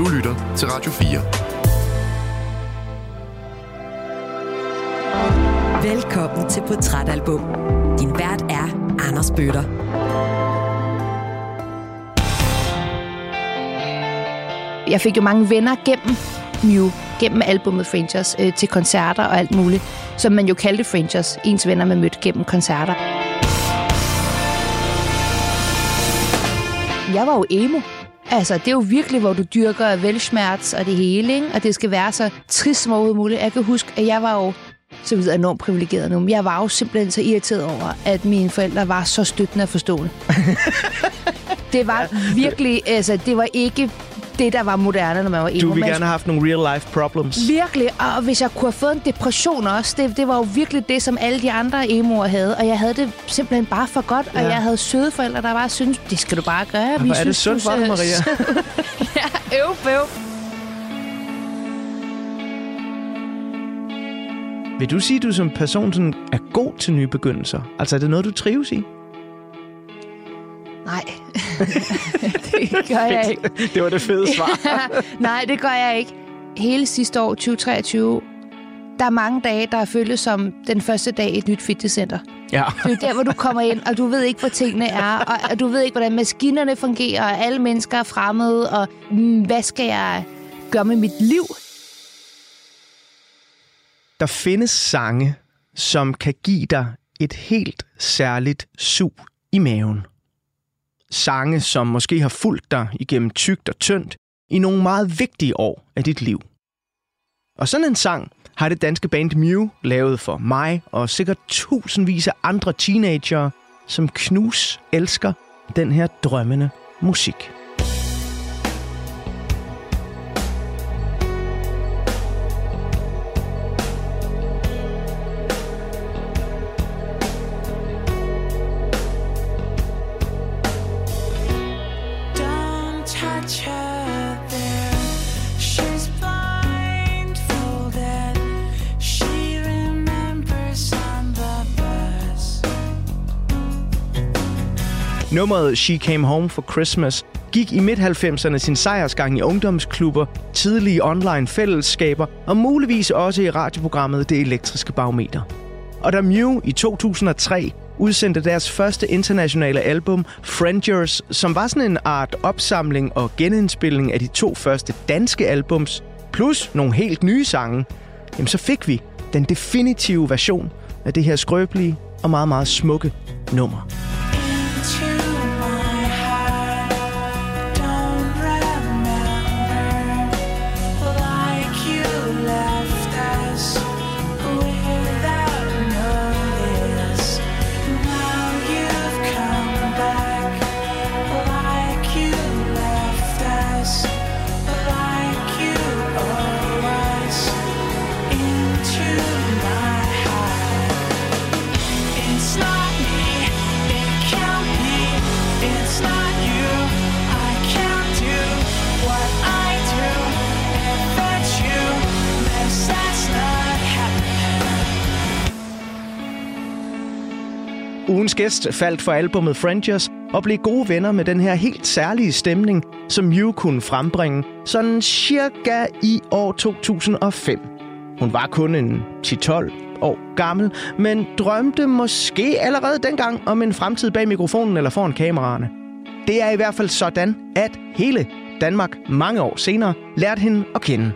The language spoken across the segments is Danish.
Du lytter til Radio 4. Velkommen til Portrætalbum. Din vært er Anders Bøtter. Jeg fik jo mange venner gennem Mew, gennem albumet Frangers, øh, til koncerter og alt muligt, som man jo kaldte Frangers, ens venner man mødte gennem koncerter. Jeg var jo emo. Altså, det er jo virkelig, hvor du dyrker velsmerts og det hele, ikke? og det skal være så trist som overhovedet muligt. Jeg kan huske, at jeg var jo så videre enormt privilegeret nu, men jeg var jo simpelthen så irriteret over, at mine forældre var så støttende og forstående. det var virkelig, altså, det var ikke det, der var moderne, når man var emo. Du ville gerne have haft nogle real-life problems. Virkelig, og hvis jeg kunne have fået en depression også, det, det var jo virkelig det, som alle de andre emoer havde, og jeg havde det simpelthen bare for godt, og ja. jeg havde søde forældre, der bare syntes, det skal du bare gøre. Ja, hvor er det sundt for dig, Maria? ja, øv, øv. Vil du sige, at du som person sådan er god til nye begyndelser? Altså er det noget, du trives i? Nej, det gør jeg ikke. Det var det fede svar. Nej, det gør jeg ikke. Hele sidste år, 2023, der er mange dage, der er føltes som den første dag i et nyt fitnesscenter. Ja. Det er der, hvor du kommer ind, og du ved ikke, hvor tingene er, og du ved ikke, hvordan maskinerne fungerer, og alle mennesker er fremmede, og mm, hvad skal jeg gøre med mit liv? Der findes sange, som kan give dig et helt særligt sug i maven sange, som måske har fulgt dig igennem tygt og tyndt i nogle meget vigtige år af dit liv. Og sådan en sang har det danske band Mew lavet for mig og sikkert tusindvis af andre teenagere, som knus elsker den her drømmende musik. Nummeret She Came Home for Christmas gik i midt-90'erne sin sejrsgang i ungdomsklubber, tidlige online fællesskaber og muligvis også i radioprogrammet Det Elektriske Barometer. Og da Mew i 2003 udsendte deres første internationale album, Frangers, som var sådan en art opsamling og genindspilning af de to første danske albums, plus nogle helt nye sange, jamen så fik vi den definitive version af det her skrøbelige og meget, meget smukke nummer. Ugens gæst faldt for albumet Frangers og blev gode venner med den her helt særlige stemning, som Mew kunne frembringe, sådan cirka i år 2005. Hun var kun en 10-12 år gammel, men drømte måske allerede dengang om en fremtid bag mikrofonen eller foran kameraerne. Det er i hvert fald sådan, at hele Danmark mange år senere lærte hende at kende.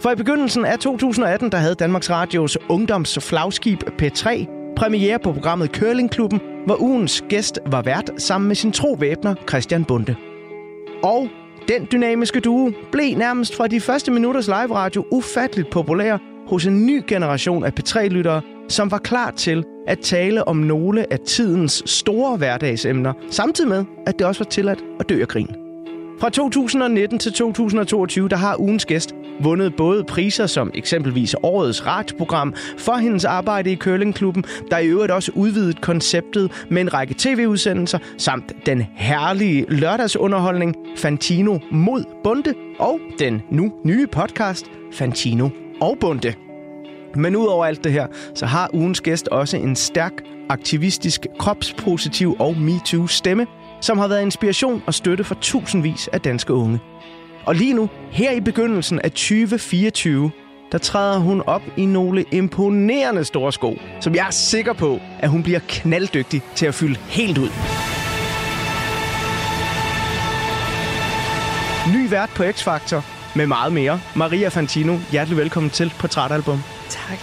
For i begyndelsen af 2018, der havde Danmarks Radios ungdomsflagskib P3 premiere på programmet Curlingklubben, hvor ugens gæst var vært sammen med sin tro væbner Christian Bunde. Og den dynamiske duo blev nærmest fra de første minutters live radio ufatteligt populær hos en ny generation af P3-lyttere, som var klar til at tale om nogle af tidens store hverdagsemner, samtidig med, at det også var tilladt at dø af grin. Fra 2019 til 2022, der har ugens gæst vundet både priser som eksempelvis årets radioprogram for hendes arbejde i Curlingklubben, der i øvrigt også udvidet konceptet med en række tv-udsendelser, samt den herlige lørdagsunderholdning Fantino mod Bunde og den nu nye podcast Fantino og Bunde. Men udover alt det her, så har ugens gæst også en stærk, aktivistisk, kropspositiv og MeToo-stemme, som har været inspiration og støtte for tusindvis af danske unge. Og lige nu, her i begyndelsen af 2024, der træder hun op i nogle imponerende store sko, som jeg er sikker på, at hun bliver knalddygtig til at fylde helt ud. Ny vært på X-Factor med meget mere. Maria Fantino, hjertelig velkommen til Portrætalbum. Tak.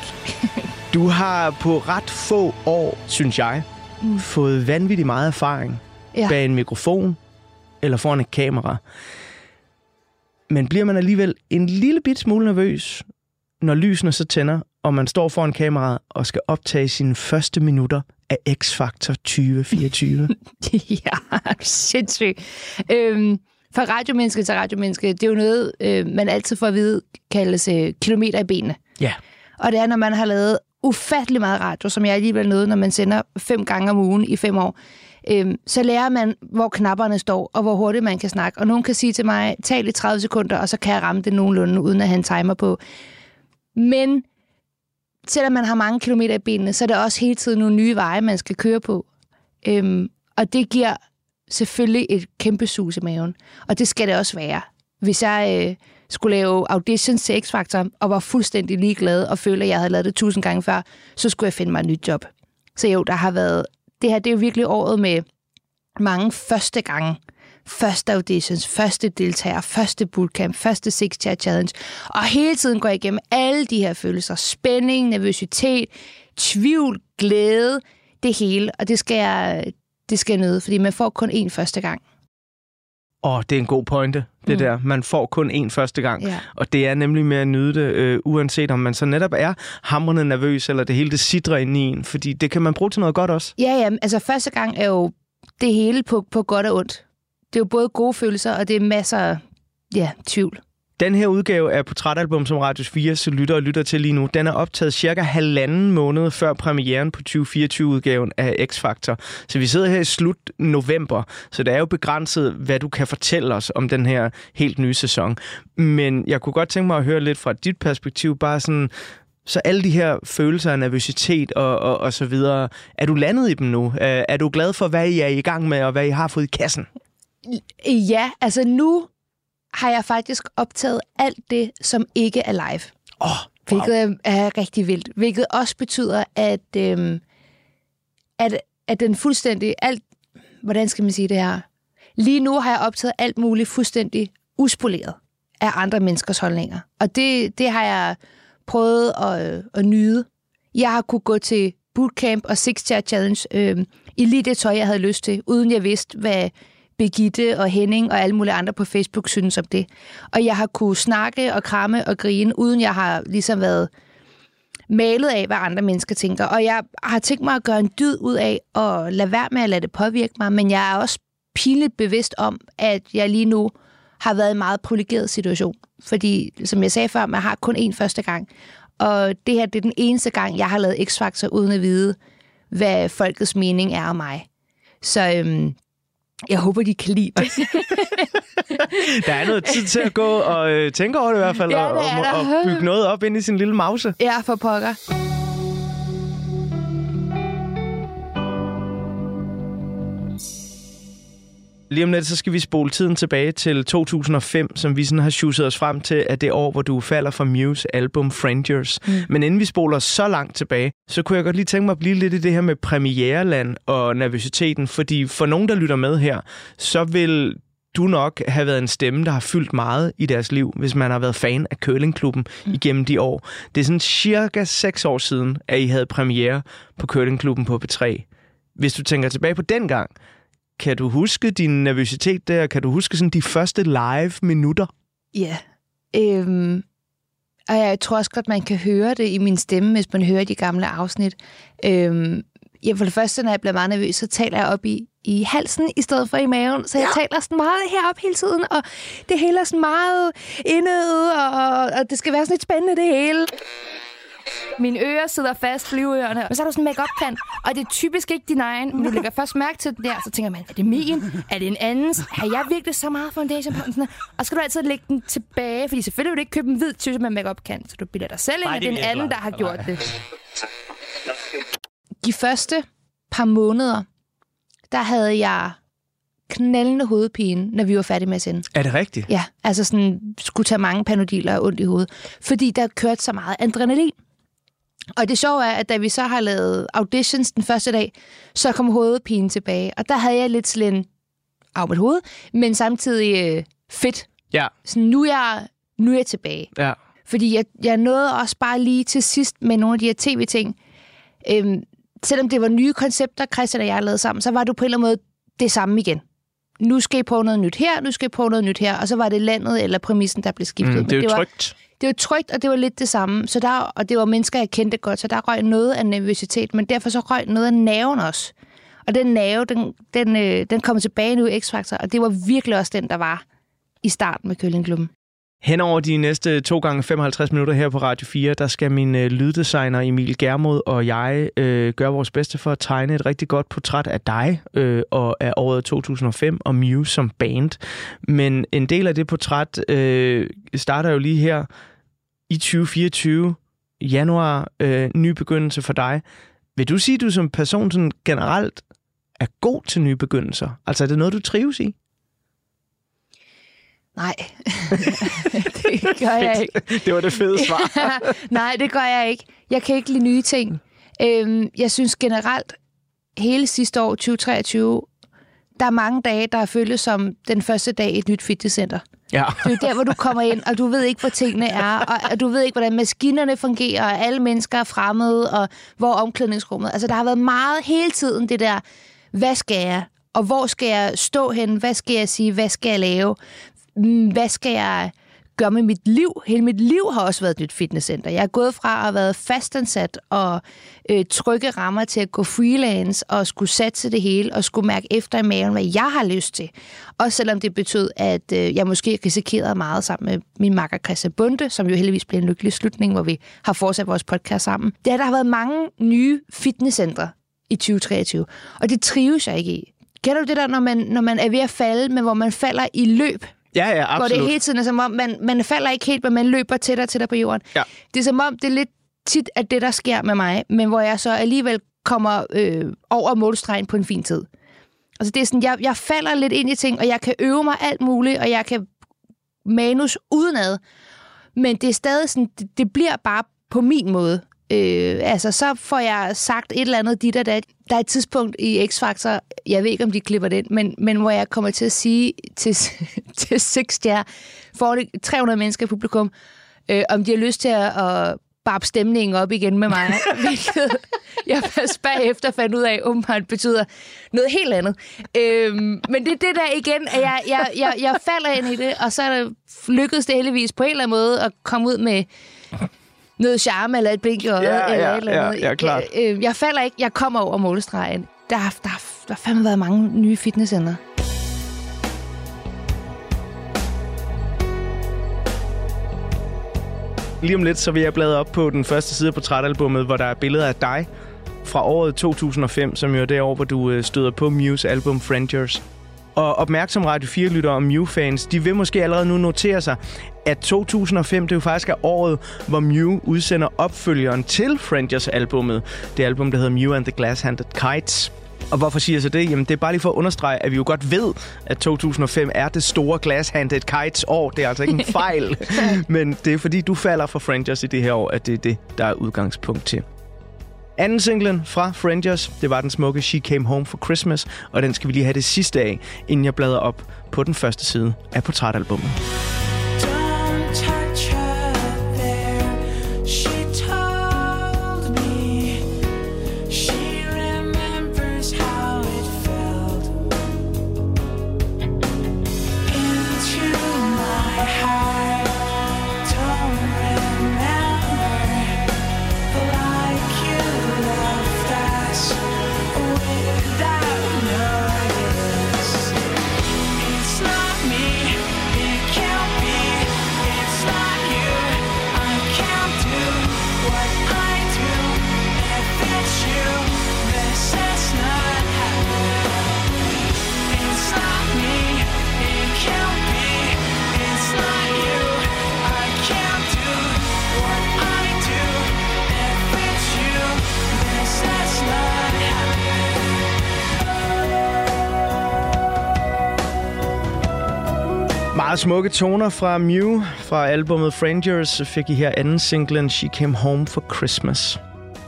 Du har på ret få år, synes jeg, mm. fået vanvittig meget erfaring Ja. bag en mikrofon eller foran et kamera. Men bliver man alligevel en lille bit smule nervøs, når lysene så tænder, og man står foran kameraet og skal optage sine første minutter af X-Factor 2024? ja, sindssygt. Øhm, fra radiomenneske til radiomenneske, det er jo noget, øh, man altid får at vide, kaldes øh, kilometer i benene. ja. Og det er, når man har lavet ufattelig meget radio, som jeg alligevel nåede, når man sender fem gange om ugen i fem år, øhm, så lærer man, hvor knapperne står, og hvor hurtigt man kan snakke. Og nogen kan sige til mig, tal i 30 sekunder, og så kan jeg ramme det nogenlunde, uden at have en timer på. Men selvom man har mange kilometer i benene, så er det også hele tiden nogle nye veje, man skal køre på. Øhm, og det giver selvfølgelig et kæmpe sus i maven. Og det skal det også være. Hvis jeg øh, skulle lave auditions til X-Factor, og var fuldstændig ligeglad, og følte, at jeg havde lavet det tusind gange før, så skulle jeg finde mig et nyt job. Så jo, der har været... Det her, det er jo virkelig året med mange første gange. Første auditions, første deltager, første bootcamp, første six chair challenge. Og hele tiden går jeg igennem alle de her følelser. Spænding, nervøsitet, tvivl, glæde, det hele. Og det skal jeg, det skal jeg nyde, fordi man får kun én første gang. Åh, det er en god pointe, det Mm. der. Man får kun én første gang. Ja. Og det er nemlig med at nyde det, øh, uanset om man så netop er hamrende nervøs, eller det hele det sidder inde i en. Fordi det kan man bruge til noget godt også. Ja, ja, altså første gang er jo det hele på, på godt og ondt. Det er jo både gode følelser, og det er masser af ja, tvivl. Den her udgave af Portrætalbum, som Radius 4 så lytter og lytter til lige nu, den er optaget cirka halvanden måned før premieren på 2024-udgaven af X-Factor. Så vi sidder her i slut november, så det er jo begrænset, hvad du kan fortælle os om den her helt nye sæson. Men jeg kunne godt tænke mig at høre lidt fra dit perspektiv, bare sådan, så alle de her følelser af nervøsitet og, og, og så videre, er du landet i dem nu? Er du glad for, hvad I er i gang med, og hvad I har fået i kassen? Ja, altså nu har jeg faktisk optaget alt det, som ikke er live. Åh, oh, Hvilket er, er rigtig vildt. Hvilket også betyder, at, øhm, at, at den fuldstændig... Alt, hvordan skal man sige det her? Lige nu har jeg optaget alt muligt fuldstændig uspoleret af andre menneskers holdninger. Og det, det har jeg prøvet at, øh, at nyde. Jeg har kunne gå til bootcamp og Six Chair Challenge øh, i lige det tøj, jeg havde lyst til, uden jeg vidste, hvad Begitte og Henning og alle mulige andre på Facebook synes om det. Og jeg har kunne snakke og kramme og grine, uden jeg har ligesom været malet af, hvad andre mennesker tænker. Og jeg har tænkt mig at gøre en dyd ud af og lade være med at lade det påvirke mig, men jeg er også pinligt bevidst om, at jeg lige nu har været i en meget privilegeret situation. Fordi, som jeg sagde før, man har kun én første gang. Og det her det er den eneste gang, jeg har lavet X-Factor uden at vide, hvad folkets mening er om mig. Så øhm, jeg håber, de kan lide det. Der er noget tid til at gå og øh, tænke over det i hvert fald, Ja, og, og, og bygge noget op ind i sin lille mause. ja, for pokker. Lige om lidt, så skal vi spole tiden tilbage til 2005, som vi sådan har sjusset os frem til, at det år, hvor du falder fra Muse album Frangers. Mm. Men inden vi spoler så langt tilbage, så kunne jeg godt lige tænke mig at blive lidt i det her med premiereland og nervøsiteten, fordi for nogen, der lytter med her, så vil du nok have været en stemme, der har fyldt meget i deres liv, hvis man har været fan af Curlingklubben mm. igennem de år. Det er sådan cirka seks år siden, at I havde premiere på Curlingklubben på P3. Hvis du tænker tilbage på den gang, kan du huske din nervøsitet der? Kan du huske sådan de første live minutter? Ja. Øhm, og jeg tror også godt, man kan høre det i min stemme, hvis man hører de gamle afsnit. Øhm, ja, for det første, når jeg bliver meget nervøs, så taler jeg op i, i halsen i stedet for i maven. Så jeg ja. taler sådan meget herop hele tiden, og det hele er sådan meget indøde, og, og det skal være sådan lidt spændende det hele. Mine ører sidder fast, flyveørerne, og så er der sådan en make-up-kant, og det er typisk ikke din egen, men du lægger først mærke til den der, så tænker man, er det min? Er det en andens? Har jeg virkelig så meget foundation på? Sådan og så skal du altid lægge den tilbage, fordi selvfølgelig vil du ikke købe en hvid tøse med make-up-kant, så du bilder dig selv ind, at det er en anden, der har gjort det. De første par måneder, der havde jeg knaldende hovedpine, når vi var færdige med at sende. Er det rigtigt? Ja, altså sådan, skulle tage mange panodiler og ondt i hovedet. Fordi der kørte så meget adrenalin. Og det sjove er, at da vi så har lavet auditions den første dag, så kom hovedpinen tilbage. Og der havde jeg lidt sådan af mit hoved, men samtidig øh, fedt. Ja. Så nu er jeg, nu er jeg tilbage. Ja. Fordi jeg, jeg nåede også bare lige til sidst med nogle af de her tv-ting. Øhm, selvom det var nye koncepter, Christian og jeg lavede sammen, så var det på en eller anden måde det samme igen. Nu skal I prøve noget nyt her, nu skal I prøve noget nyt her, og så var det landet eller præmissen, der blev skiftet. Mm, det er jo var, trygt det var trygt, og det var lidt det samme. Så der, og det var mennesker, jeg kendte godt, så der røg noget af nervøsitet, men derfor så røg noget af nerven også. Og den nerve, den, den, øh, den kom tilbage nu i X-Factor, og det var virkelig også den, der var i starten med Køllingklubben. Hen over de næste 2 gange 55 minutter her på Radio 4, der skal min øh, lyddesigner Emil Germod og jeg øh, gøre vores bedste for at tegne et rigtig godt portræt af dig øh, og af året 2005 og Muse som band. Men en del af det portræt øh, starter jo lige her i 2024, januar, øh, ny begyndelse for dig. Vil du sige, at du som person sådan generelt er god til nye begyndelser? Altså er det noget, du trives i? Nej, det gør jeg ikke. det var det fede svar. Nej, det gør jeg ikke. Jeg kan ikke lide nye ting. Øhm, jeg synes generelt, hele sidste år, 2023, der er mange dage, der er føltes som den første dag i et nyt fitnesscenter. Ja. Det er der, hvor du kommer ind, og du ved ikke, hvor tingene er, og du ved ikke, hvordan maskinerne fungerer, og alle mennesker er fremmede, og hvor omklædningsrummet. Altså, der har været meget hele tiden det der, hvad skal jeg? Og hvor skal jeg stå hen? Hvad skal jeg sige? Hvad skal jeg lave? Mm, hvad skal jeg gøre med mit liv? Hele mit liv har også været et nyt fitnesscenter. Jeg er gået fra at have været fastansat og øh, trygge rammer til at gå freelance og skulle satse det hele og skulle mærke efter i maven, hvad jeg har lyst til. Også selvom det betød, at øh, jeg måske risikerede meget sammen med min makker Christian Bunde, som jo heldigvis blev en lykkelig slutning, hvor vi har fortsat vores podcast sammen. Det er, der har været mange nye fitnesscentre i 2023, og det trives jeg ikke i. Kender du det der, når man, når man er ved at falde, men hvor man falder i løb? Ja, ja, Hvor absolut. det hele tiden er som om, man, man falder ikke helt, men man løber tættere og tættere på jorden. Ja. Det er som om, det er lidt tit, at det, der sker med mig, men hvor jeg så alligevel kommer øh, over målstregen på en fin tid. Altså det er sådan, jeg, jeg falder lidt ind i ting, og jeg kan øve mig alt muligt, og jeg kan manus udenad. Men det er stadig sådan, det, det bliver bare på min måde. Øh, altså, så får jeg sagt et eller andet dit og dat. Der er et tidspunkt i X-Factor, jeg ved ikke, om de klipper det ind, men, men hvor jeg kommer til at sige til, til Six jer, for det 300 mennesker i publikum, øh, om de har lyst til at, at barbe stemningen op igen med mig, hvilket jeg først bagefter fandt ud af, åbenbart betyder noget helt andet. Øhm, men det er det der igen, at jeg, jeg, jeg, jeg falder ind i det, og så er det lykkedes det heldigvis på en eller anden måde at komme ud med noget charme eller et blink i øjet. Ja, eller ja, et eller andet. ja, ja, klart. Jeg, øh, jeg falder ikke, jeg kommer over målestregen. Der, har- der, har- der har fandme været mange nye fitnesscenter. Lige om lidt, så vil jeg bladre op på den første side af portrætalbummet, hvor der er billeder af dig fra året 2005, som jo er det år, hvor du øh, støder på Muse album Frangers. Og opmærksom Radio 4-lyttere og Mew-fans, de vil måske allerede nu notere sig, at 2005 det jo faktisk er året, hvor Mew udsender opfølgeren til Frangers-albummet. Det album, der hedder Mew and the Glass-Handed Kites. Og hvorfor siger jeg så det? Jamen, det er bare lige for at understrege, at vi jo godt ved, at 2005 er det store Glass-Handed Kites år. Det er altså ikke en fejl. Men det er fordi, du falder for Frangers i det her år, at det er det, der er udgangspunkt til. Anden singlen fra Frangers, det var den smukke She Came Home for Christmas, og den skal vi lige have det sidste af, inden jeg bladrer op på den første side af portrætalbummet. Smukke toner fra Mew fra albumet Frangers fik I her anden singlen She Came Home for Christmas.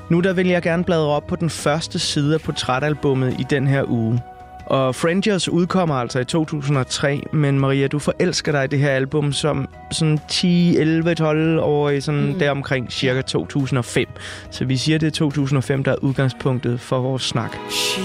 Nu der vil jeg gerne bladre op på den første side af portrætalbummet i den her uge. Og Frangers udkommer altså i 2003, men Maria, du forelsker dig i det her album som sådan 10, 11, 12 år i sådan mm. deromkring cirka 2005. Så vi siger, det er 2005, der er udgangspunktet for vores snak. She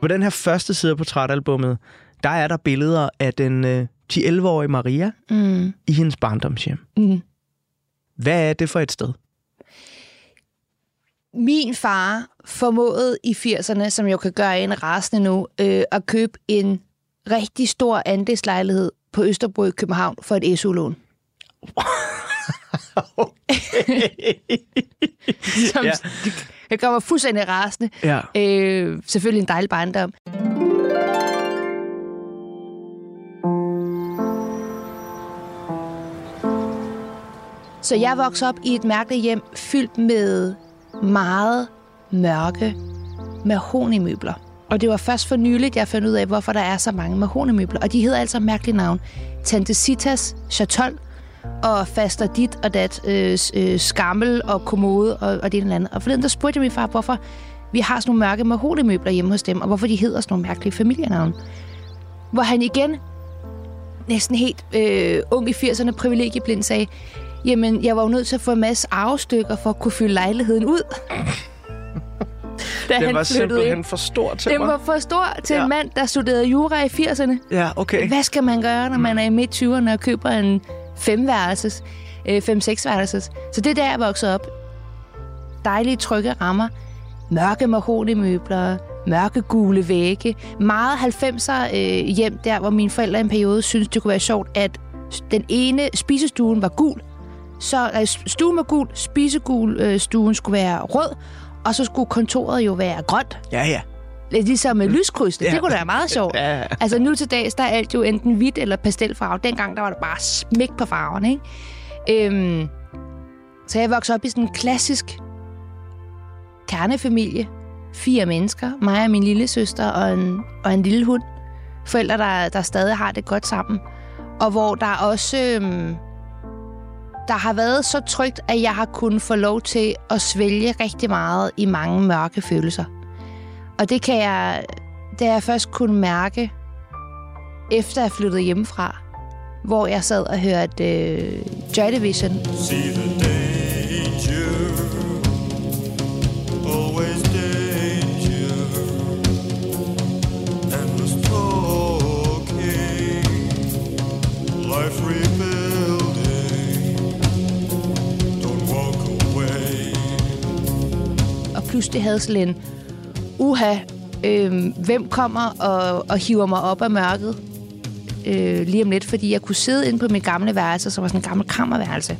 På den her første side af portrætalbummet, der er der billeder af den øh, 10-11-årige Maria Mm. i hendes barndomshjem. Mm. Hvad er det for et sted? Min far formåede i 80'erne, som jo kan gøre en rasende nu, øh, at købe en rigtig stor andelslejlighed på Østerbro i København for et SU-lån. som Ja. gør mig fuldstændig rasende. Ja. Øh, selvfølgelig en dejlig barndom. Så jeg voksede op i et mærkeligt hjem fyldt med meget mørke mahonimøbler. Og det var først for nyligt, jeg fandt ud af, hvorfor der er så mange mahonimøbler. Og de hedder altså mærkelige navn. Tante Citas Chatol og Faster dit og dat, øh, øh, skammel og kommode og, og det eller andet. Og forleden der spurgte jeg min far, hvorfor vi har sådan nogle mørke mahonimøbler hjemme hos dem, og hvorfor de hedder sådan nogle mærkelige familienavne. Hvor han igen, næsten helt øh, ung i 80'erne, privilegieblind, sagde, jamen, jeg var jo nødt til at få en masse arvestykker for at kunne fylde lejligheden ud. da Den han var simpelthen ind. for stor til Den mig. var for stor til Ja. en mand, der studerede jura i 80'erne. Ja, okay. Hvad skal man gøre, når man er i midt 20'erne og køber en femværelses, øh, fem-seksværelses. Så det er der, jeg voksede op. Dejlige, trygge rammer. Mørke mahonimøbler, mørke gule vægge. Meget 90'er øh, hjem der, hvor mine forældre i en periode syntes, det kunne være sjovt, at den ene spisestuen var gul. Så øh, stuen var gul, spisegul øh, stuen skulle være rød, og så skulle kontoret jo være grønt. Ja, ja. Ligesom med lyskrydsene. Ja. Det kunne da være meget sjovt. Ja. Altså nu til dags, der er alt jo enten hvidt eller pastelfarve. Dengang, der var det bare smæk på farverne, ikke? Øhm, så jeg voksede op i sådan en klassisk kernefamilie. Fire mennesker. Mig og min lille søster og en, og en lille hund. Forældre, der, der stadig har det godt sammen. Og hvor der også... Øhm, der har været så trygt, at jeg har kunnet få lov til at svælge rigtig meget i mange mørke følelser. Og det kan jeg, det jeg først kunne mærke, efter jeg flyttede hjemmefra, hvor jeg sad og hørte øh, Joy Division. See the danger. Og pludselig havde sådan en, uha, øh, hvem kommer og, og hiver mig op af mørket øh, lige om lidt, fordi jeg kunne sidde inde på mit gamle værelse, som var sådan en gammel kammerværelse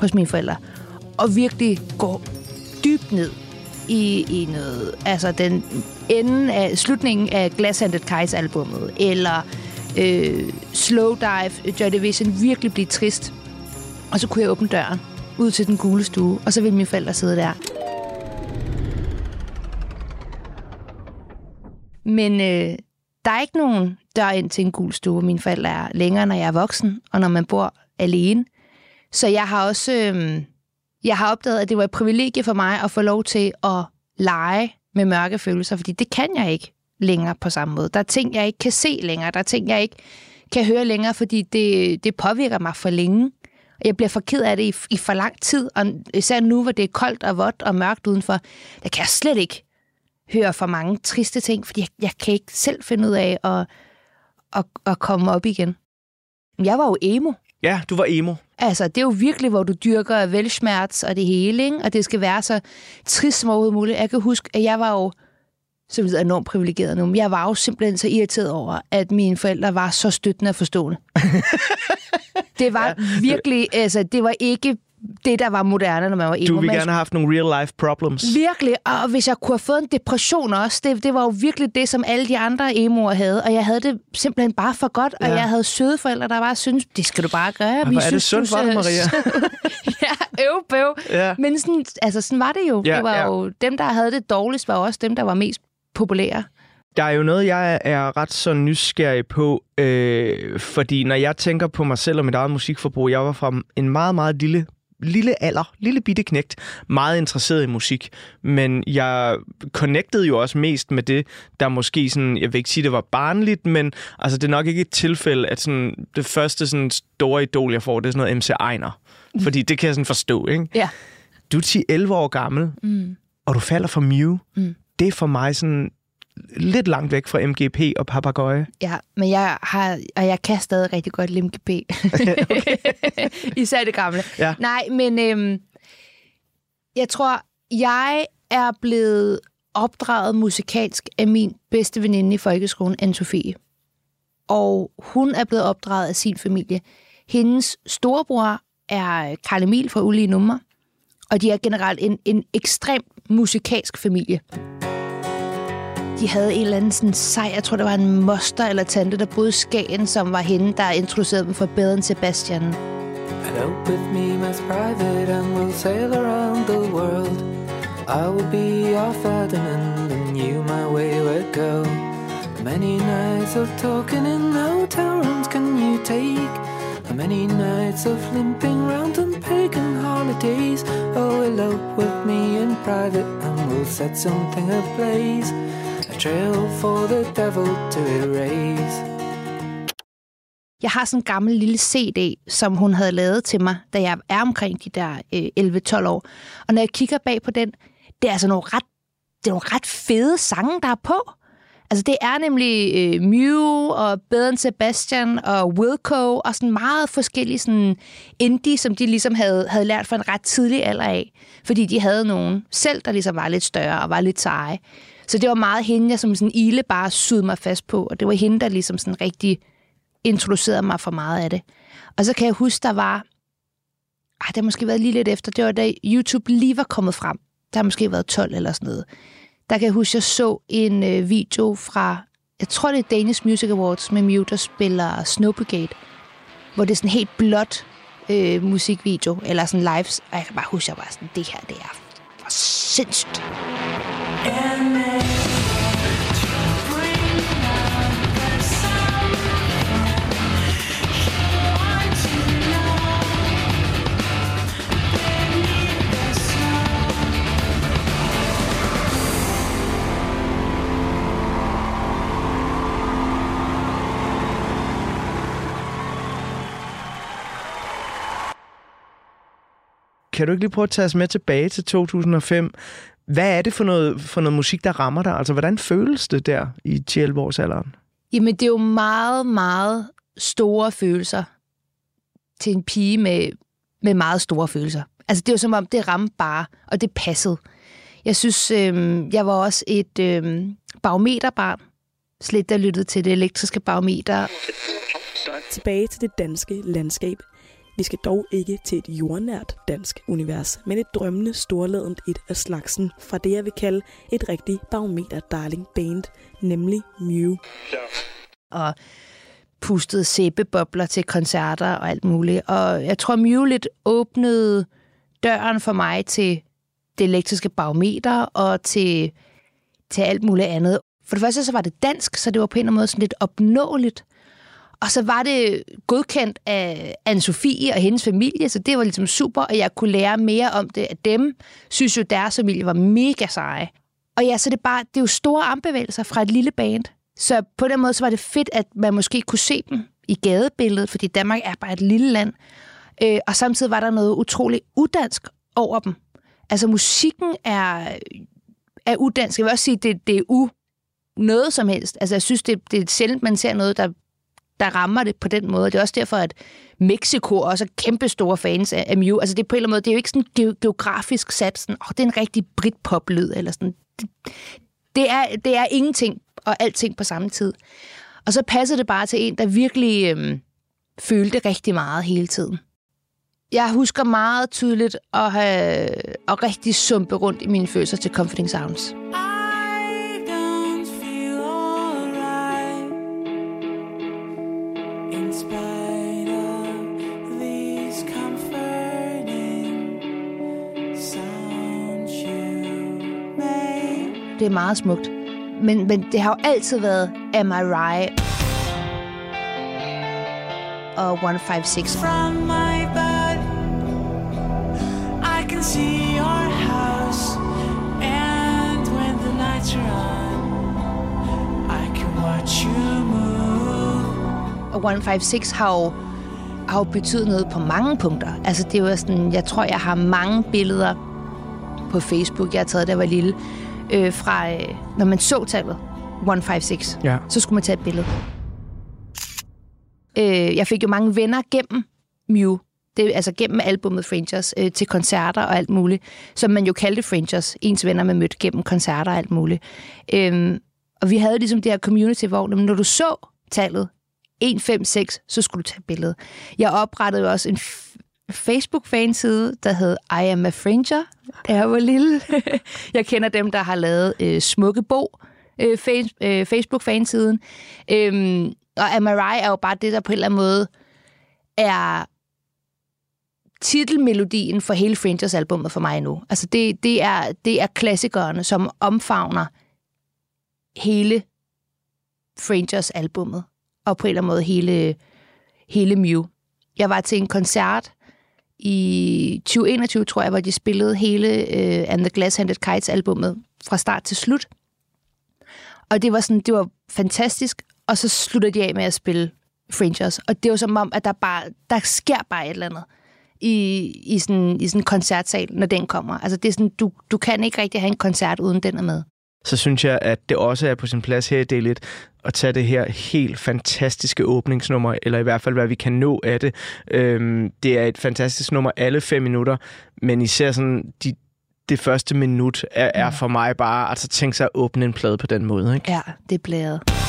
hos mine forældre, og virkelig gå dybt ned i, i noget, altså den enden af slutningen af Glass Handed Kites albummet, eller øh, Slow Dive, Joy Division, virkelig blive trist. Og så kunne jeg åbne døren ud til den gule stue, og så ville mine forældre sidde der. Men øh, der er ikke nogen dør ind til en gul stue. Mine forældre er længere, når jeg er voksen, og når man bor alene. Så jeg har også øh, jeg har opdaget, at det var et privilegie for mig at få lov til at lege med mørke følelser, fordi det kan jeg ikke længere på samme måde. Der er ting, jeg ikke kan se længere. Der er ting, jeg ikke kan høre længere, fordi det, det påvirker mig for længe. Og Jeg bliver for ked af det i, i for lang tid, og især nu, hvor det er koldt og vådt og mørkt udenfor, der kan jeg slet ikke høre for mange triste ting, fordi jeg, jeg kan ikke selv finde ud af at, at, at komme op igen. Jeg var jo emo. Ja, du var emo. Altså, det er jo virkelig, hvor du dyrker velsmerts og det hele, ikke? og det skal være så trist som overhovedet muligt. Jeg kan huske, at jeg var jo så vidt enormt privilegeret nu, men jeg var jo simpelthen så irriteret over, at mine forældre var så støttende og forstående. det var ja. virkelig, altså, det var ikke det, der var moderne, når man var emo. Du vil Man gerne have haft nogle real life problems. Virkelig, og hvis jeg kunne have fået en depression også, det, det var jo virkelig det, som alle de andre emoer havde, og jeg havde det simpelthen bare for godt, og Ja. jeg havde søde forældre, der bare syntes, det skal du bare gøre. Ej, hvor er det du for dig, Maria. ja, øv, bøv. Ja. Men sådan, altså, sådan var det jo. Ja, det var ja. jo. Dem, der havde det dårligst, var også dem, der var mest populære. Der er jo noget, jeg er ret så nysgerrig på, øh, fordi når jeg tænker på mig selv og mit eget musikforbrug, jeg var fra en meget, meget lille lille alder, lille bitte knægt, meget interesseret i musik, men jeg connectede jo også mest med det, der måske sådan, jeg vil ikke sige, det var barnligt, men altså det er nok ikke et tilfælde, at sådan, det første sådan store idol, jeg får, det er sådan noget MC Ejner. Fordi det kan jeg sådan forstå, ikke? Ja. Du er 10-11 år gammel, Mm. og du falder for Mew. Mm. Det er for mig sådan lidt langt væk fra MGP og Papagøje. Ja, men jeg har, og jeg kan stadig rigtig godt lide MGP. Især det gamle. Ja. Nej, men øhm, jeg tror, jeg er blevet opdraget musikalsk af min bedste veninde i folkeskolen, Anne-Sophie. Og hun er blevet opdraget af sin familie. Hendes storebror er Karl Emil fra Ulige Nummer, og de er generelt en, en ekstremt musikalsk familie. De havde en eller anden sådan sej, jeg tror, det var en moster eller tante, der boede i Skagen, som var hende, der introducerede dem for Bedre Sebastian. Hello with me, my Private, and we'll sail around the world. I will be your Ferdinand, and you my wayward girl. Many nights of talking in hotel rooms can you take? How many nights of limping round on pagan holidays? Oh, elope with me in private, and we'll set something ablaze. Trail for the devil to erase. Jeg har sådan en gammel lille CD, som hun havde lavet til mig, da jeg er omkring de der øh, 11-12 år. Og når jeg kigger bag på den, det er altså nogle ret, det er nogle ret fede sange, der er på. Altså det er nemlig øh, Mew og Bedre Sebastian og Wilco og sådan meget forskellige sådan indie, som de ligesom havde, havde lært fra en ret tidlig alder af. Fordi de havde nogen selv, der ligesom var lidt større og var lidt seje. Så det var meget hende, jeg som sådan ile bare sydde mig fast på. Og det var hende, der ligesom sådan rigtig introducerede mig for meget af det. Og så kan jeg huske, der var... Ej, det har måske været lige lidt efter. Det var da YouTube lige var kommet frem. Der har måske været 12 eller sådan noget. Der kan jeg huske, jeg så en øh, video fra... Jeg tror, det er Danish Music Awards med Mew, der spiller Snow Brigade. Hvor det er sådan en helt blåt øh, musikvideo. Eller sådan lives. Og jeg kan bare huske, jeg var sådan, det her, det er for sindssygt. Kan du ikke lige prøve at tage os med tilbage til 2005? Hvad er det for noget, for noget musik, der rammer dig? Altså, hvordan føles det der i 10 års alderen? Jamen, det er jo meget, meget store følelser til en pige med, med meget store følelser. Altså, det er jo som om, det ramte bare, og det passede. Jeg synes, øh, jeg var også et øh, barometerbarn. Slet der lyttede til det elektriske barometer. Tilbage til det danske landskab. Vi skal dog ikke til et jordnært dansk univers, men et drømmende storladent et af slagsen fra det, jeg vil kalde et rigtig barometer darling band, nemlig Mew. og pustede sæbebobler til koncerter og alt muligt. Og jeg tror, Mew lidt åbnede døren for mig til det elektriske barometer og til, til alt muligt andet. For det første så var det dansk, så det var på en eller anden måde sådan lidt opnåeligt. Og så var det godkendt af Anne-Sophie og hendes familie, så det var ligesom super, og jeg kunne lære mere om det af dem. Synes jo, deres familie var mega seje. Og ja, så det er bare, det er jo store armbevægelser fra et lille band. Så på den måde, så var det fedt, at man måske kunne se dem i gadebilledet, fordi Danmark er bare et lille land. Øh, og samtidig var der noget utroligt udansk over dem. Altså musikken er, er udansk. Jeg vil også sige, det, det er u noget som helst. Altså jeg synes, det, det er sjældent, man ser noget, der, der rammer det på den måde. Det er også derfor, at Mexico også er kæmpe store fans af, af Mew. Altså det er på en eller anden måde, det er jo ikke sådan ge- geografisk sat, sådan, oh, det er en rigtig Britpop-lyd, eller sådan. Det, det, er, det er ingenting og alting på samme tid. Og så passer det bare til en, der virkelig øhm, følte rigtig meget hele tiden. jeg husker meget tydeligt at have at rigtig sumpe rundt i mine følelser til Comforting Sounds. Ah! Det er meget smukt. Men, men det har jo altid været Am I Right? Og 156. From my bed, I can see your house, and when the lights are on, I can watch you move. Og 156 har jo, har jo betydet noget på mange punkter. Altså, det jo sådan, jeg tror, jeg har mange billeder på Facebook, jeg har taget, da jeg var lille, øh, fra, øh, når man så tallet 156, Ja. så skulle man tage et billede. Øh, jeg fik jo mange venner gennem Mew, det, altså gennem albumet Frangers, øh, til koncerter og alt muligt, som man jo kaldte Frangers, ens venner man mødte gennem koncerter og alt muligt. Øhm, og vi havde ligesom det her community, hvor når du så tallet 156, så skulle du tage et billede. Jeg oprettede jo også en Facebook-fanside, der hed I am a Fringer, da jeg var lille. jeg kender dem, der har lavet øh, Smukke Bo, øh, face, øh, Facebook-fansiden. Øhm, og Amarai er jo bare det, der på en eller anden måde er titelmelodien for hele Frangers albumet for mig nu. Altså det, det, er, det er klassikerne, som omfavner hele Frangers albumet, og på en eller anden måde hele, hele Mew. Jeg var til en koncert i 2021, tror jeg, hvor de spillede hele uh, And the Glass-Handed Kites-albummet fra start til slut. Og det var sådan, det var fantastisk, og så slutter de af med at spille Fringers. Og det var som om, at der, bare, der sker bare et eller andet i, i, sådan, i sådan en koncertsal, når den kommer. Altså det er sådan, du, du kan ikke rigtig have en koncert, uden den er med så synes jeg, at det også er på sin plads her i del 1 at tage det her helt fantastiske åbningsnummer, eller i hvert fald, hvad vi kan nå af det. Øhm, det er et fantastisk nummer alle fem minutter, men især sådan de, det første minut er, er for mig bare, altså tænk sig at åbne en plade på den måde. Ikke? Ja, det er blæret.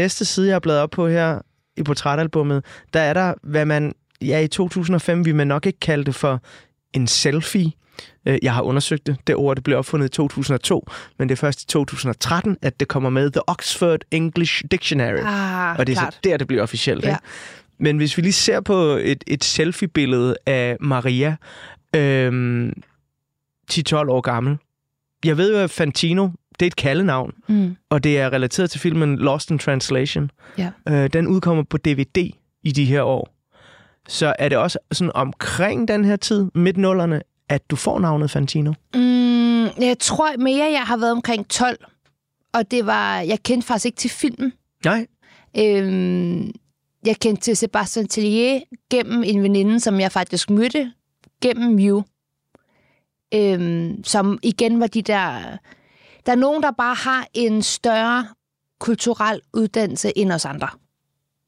Næste side, jeg har bladet op på her i portrætalbummet, der er der, hvad man ja, i 2005 vi man nok ikke kalde det for en selfie. Øh, Jeg har undersøgt det. Det ord det blev opfundet i 2002, men det er først i 2013, at det kommer med The Oxford English Dictionary. Ah, og det er klart. så der, det bliver officielt. Ja. Ikke? Men hvis vi lige ser på et, et selfie-billede af Maria, øhm, 10-12 år gammel. Jeg ved jo, at Fantino, det er et kaldenavn, Mm. og det er relateret til filmen Lost in Translation. Ja. Øh, den udkommer på DVD i de her år. Så er det også sådan omkring den her tid, midt nullerne, at du får navnet Fantino? Mm, jeg tror mere, jeg har været omkring 12. Og det var... Jeg kendte faktisk ikke til filmen. Nej. Øhm, jeg kendte til Sebastian Tellier gennem en veninde, som jeg faktisk mødte gennem Mew. Øhm, som igen var de der... Der er nogen, der bare har en større kulturel uddannelse end os andre.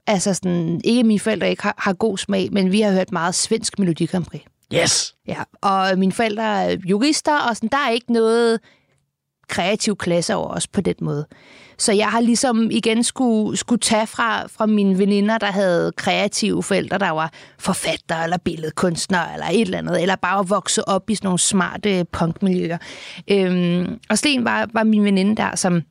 Altså sådan, ikke mine forældre ikke har, har god smag, men vi har hørt meget svensk Melodi Grand Prix. Yes! Ja, og mine forældre er jurister, og sådan, der er ikke noget kreativ klasse over os på den måde. Så jeg har ligesom igen skulle, skulle tage fra, fra mine veninder, der havde kreative forældre, der var forfatter eller billedkunstner eller et eller andet, eller bare vokse op i sådan nogle smarte punkmiljøer. Øhm, og Sten var, var min veninde der, som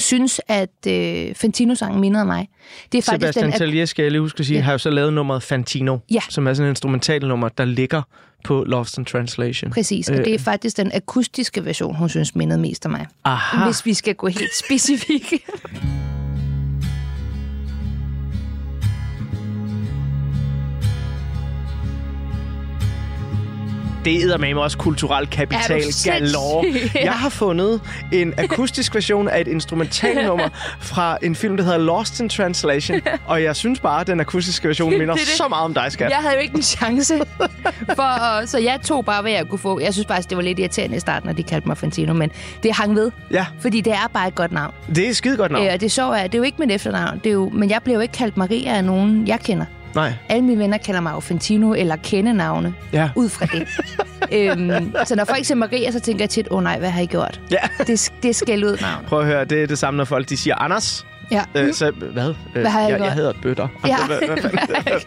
synes, at øh, Fantino-sangen mindede mig. Det er faktisk Sebastian den, Tellier, skal jeg lige huske at sige, Ja. har jo så lavet nummeret Fantino, Ja. som er sådan en instrumentalnummer, der ligger på Lost in Translation. Præcis, og Øh. det er faktisk den akustiske version, hun synes mindede mest om mig. Aha. Hvis vi skal gå helt specifikke. Det er med også kulturel kapital galore. Jeg har fundet en akustisk version af et instrumentalnummer fra en film, der hedder Lost in Translation. Og jeg synes bare, at den akustiske version minder Det det. så meget om dig, skat. Jeg havde jo ikke en chance. For, så jeg tog bare, hvad jeg kunne få. Jeg synes faktisk, det var lidt irriterende i starten, når de kaldte mig Fantino, men det hang ved. Ja, Fordi det er bare et godt navn. det er et skide godt navn. Øh, og det sjove er, det er jo ikke mit efternavn, det er jo, men jeg bliver jo ikke kaldt Maria af nogen, jeg kender. Nej, Alle mine venner kalder mig jo Fantino eller kendenavne ja. ud fra det. øhm, så når folk siger Maria, så tænker jeg tit, åh oh, nej, hvad har I gjort? Ja. Det, det skæld ud navn. Prøv at høre, det er det samme, når folk de siger Anders. Ja. Øh, så, hvad? Øh, Hvad har jeg jeg, jeg hedder Bøtter. Ja. hvad, hvad, hvad,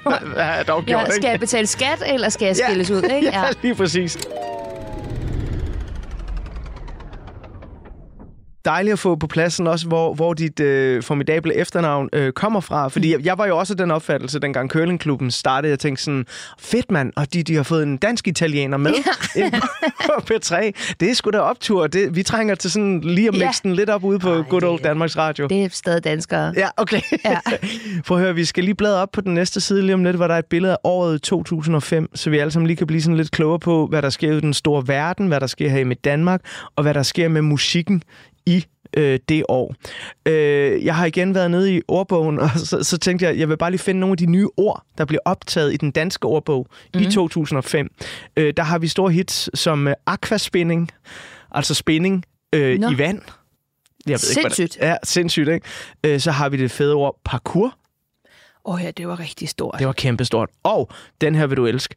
hvad, hvad, har jeg dog gjort, Ja, skal jeg betale skat, eller skal jeg skilles ud? Ikke? Ja, lige præcis. Dejligt at få på pladsen også, hvor, hvor dit øh, formidable efternavn øh, kommer fra. Fordi jeg, jeg var jo også af den opfattelse, dengang Curlingklubben startede. Jeg tænkte sådan, fedt mand, og de, de har fået en dansk italiener med ind på P3. Det er sgu da optur. Det, vi trænger til sådan lige at Ja. mixe den lidt op ude på Ej, Good Old det- Danmarks Radio. Det er stadig danskere. Ja, okay. Ja. Prøv at høre, vi skal lige bladre op på den næste side lige om lidt, hvor der er et billede af året 2005, så vi alle sammen lige kan blive sådan lidt klogere på, hvad der sker i den store verden, hvad der sker her i Danmark, og hvad der sker med musikken i øh, det år. Øh, jeg har igen været nede i ordbogen, og så, så tænkte jeg, jeg vil bare lige finde nogle af de nye ord, der bliver optaget i den danske ordbog mm-hmm. i 2005. Øh, der har vi store hits som øh, aquaspinning, altså spinning øh, i vand. Jeg ved Ikke, Sindssygt. hvad det, ja, sindssygt, ikke? Øh, så har vi det fede ord parkour. Åh oh, ja, det var rigtig stort. Det var kæmpestort. Og den her vil du elske.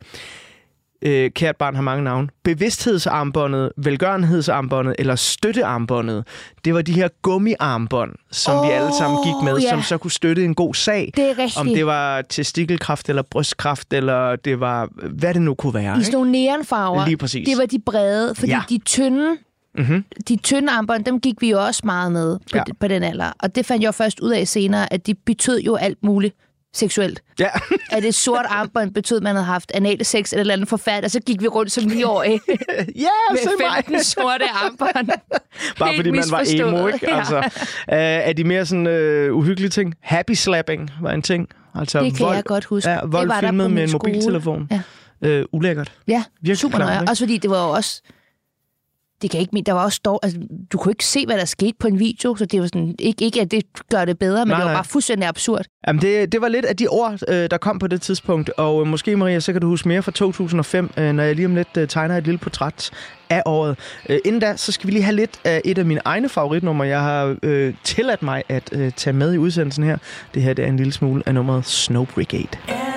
Øh, kært barn har mange navne. Bevidsthedsarmbåndet, velgørenhedsarmbåndet eller støttearmbåndet. Det var de her gummiarmbånd, som oh, vi alle sammen gik med, ja. som så kunne støtte en god sag. Det er rigtigt. Om det var testikelkræft eller brystkræft, eller det var, hvad det nu kunne være. I sådan nogle neonfarver. Lige præcis. Det var de brede, fordi Ja. de tynde, Mm-hmm. de tynde armbånd, dem gik vi jo også meget med på, ja. på den alder. Og det fandt jeg jo først ud af senere, at de betød jo alt muligt seksuelt. Ja. At et sort armbånd betød, at man havde haft anal sex eller et eller andet forfærdeligt, og så gik vi rundt som 9-årige ja, se med mig. 15 sorte armbånd. Bare Helt fordi man var emo, ikke? Ja. Altså, øh, er de mere sådan øh, uhyggelige ting? Happy slapping var en ting. Altså, Det kan vold, jeg godt huske. Ja, vold det var filmet med en skole. mobiltelefon. Ja, Øh, ulækkert. ja Virkelig super nøje. Også fordi det var jo også... Det kan ikke men der var også dår, altså, du kunne ikke se, hvad der skete på en video, så det var sådan, ikke, ikke at det gør det bedre, men Nej, det var nej. bare fuldstændig absurd. Jamen, det, det var lidt af de ord, øh, der kom på det tidspunkt. Og øh, måske, Maria, så kan du huske mere fra 2005, øh, når jeg lige om lidt øh, tegner et lille portræt af året. Øh, inden da, så skal vi lige have lidt af et af mine egne favoritnumre. Jeg har øh, tilladt mig at øh, tage med i udsendelsen her. Det her det er en lille smule af nummeret Snow Brigade. And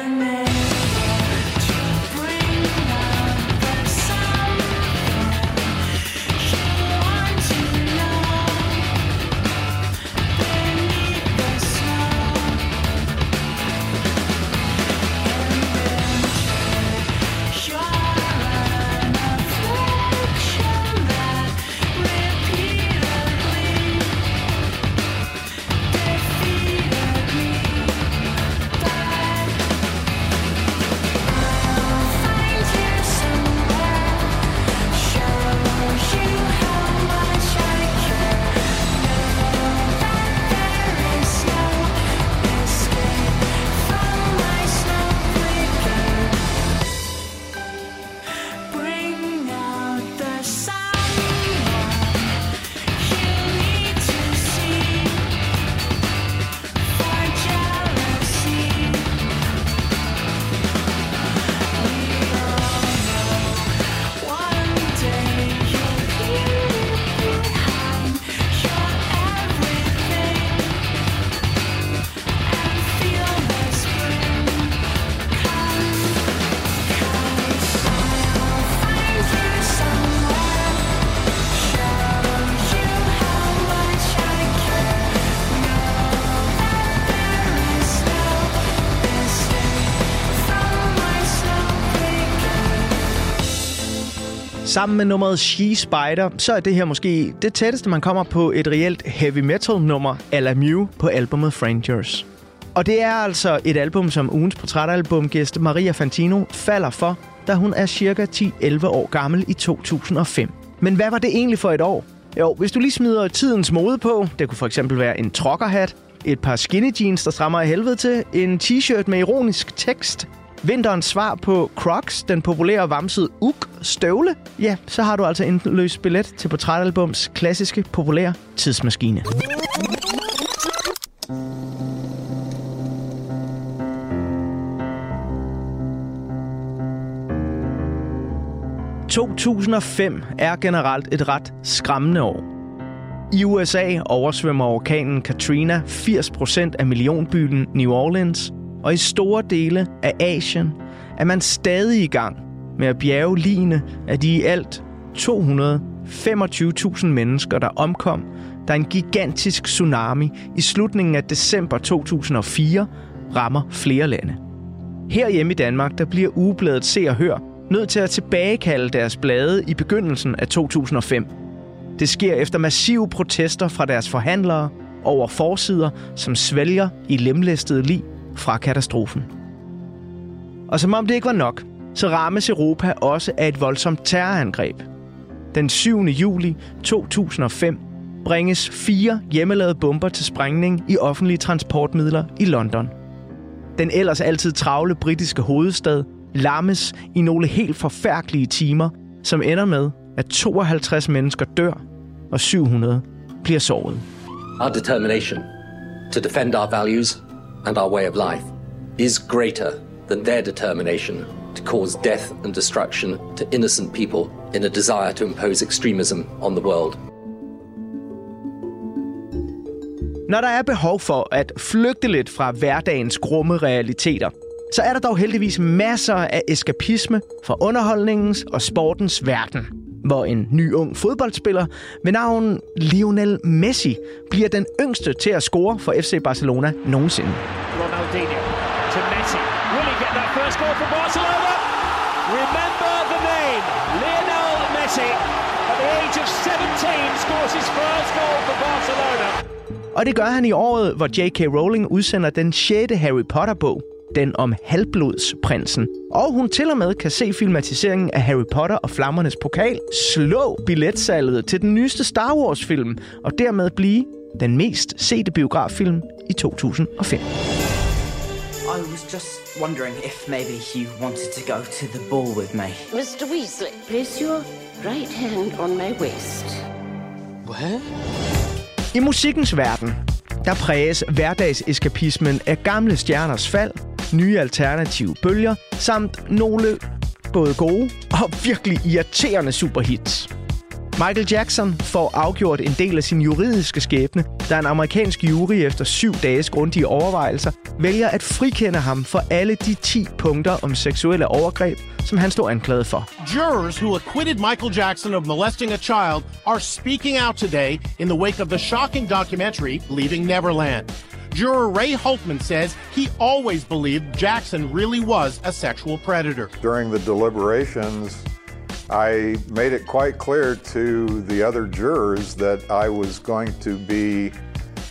Sammen med nummeret She Spider, så er det her måske det tætteste, man kommer på et reelt heavy metal nummer ala Mew på albumet Frangers. Og det er altså et album, som ugens portrætalbumgæst Maria Fantino falder for, da hun er cirka 10-11 år gammel i 2005. Men hvad var det egentlig for et år? Jo, hvis du lige smider tidens mode på, det kunne for eksempel være en trokkerhat, et par skinny jeans, der strammer af helvede til, en t-shirt med ironisk tekst, vinterens svar på Crocs, den populære vamsede Uk støvle, ja, så har du altså en løs billet til portrætalbums klassiske, populære tidsmaskine. – 2005 er generelt et ret skræmmende år. I USA oversvømmer orkanen Katrina 80% af millionbyen New Orleans, og i store dele af Asien er man stadig i gang med at bjerge ligene af de i alt 225.000 mennesker, der omkom, da en gigantisk tsunami i slutningen af december 2004 rammer flere lande. Herhjemme i Danmark, der bliver ugebladet Se og Hør nødt til at tilbagekalde deres blade i begyndelsen af 2005. Det sker efter massive protester fra deres forhandlere over forsider, som svælger i lemlæstede lig fra katastrofen. Og som om det ikke var nok, så rammes Europa også af et voldsomt terrorangreb. Den 7. juli 2005 bringes fire hjemmelavede bomber til sprængning i offentlige transportmidler i London. Den ellers altid travle britiske hovedstad lammes i nogle helt forfærdelige timer, som ender med, at 52 mennesker dør, og 700 bliver såret. Our determination to defend our values and our way of life is greater than their determination to cause death and destruction to innocent people in a desire to impose extremism on the world. Når der er behov for at flygte lidt fra hverdagens grumme realiteter, så er der dog heldigvis masser af eskapisme fra underholdningens og sportens verden, hvor en ny ung fodboldspiller ved navn Lionel Messi bliver den yngste til at score for FC Barcelona nogensinde. Ronaldinho to Messi. Will he get that first goal for Barcelona? Remember the name, Lionel Messi. At the age of 17 scores his first goal for Barcelona. Og det gør han i året, hvor J.K. Rowling udsender den 6. Harry Potter-bog, den om halvblodsprinsen. Og hun til og med kan se filmatiseringen af Harry Potter og Flammernes Pokal slå billetsalget til den nyeste Star Wars-film, og dermed blive den mest sete biograffilm i 2005. I was just wondering if maybe you wanted to go to the ball with me. Mr. Weasley, place your right hand on my waist. What? I musikkens verden, der præges hverdagseskapismen af gamle stjerners fald, nye alternative bølger, samt nogle både gode og virkelig irriterende superhits. Michael Jackson får afgjort en del af sin juridiske skæbne, da en amerikansk jury efter syv dages grundige overvejelser vælger at frikende ham for alle de 10 punkter om seksuelle overgreb, som han stod anklaget for. Jurors who acquitted Michael Jackson of molesting a child are speaking out today in the wake of the shocking documentary Leaving Neverland. Juror Ray Holtman says he always believed Jackson really was a sexual predator. During the deliberations, I made it quite clear to the other jurors that I was going to be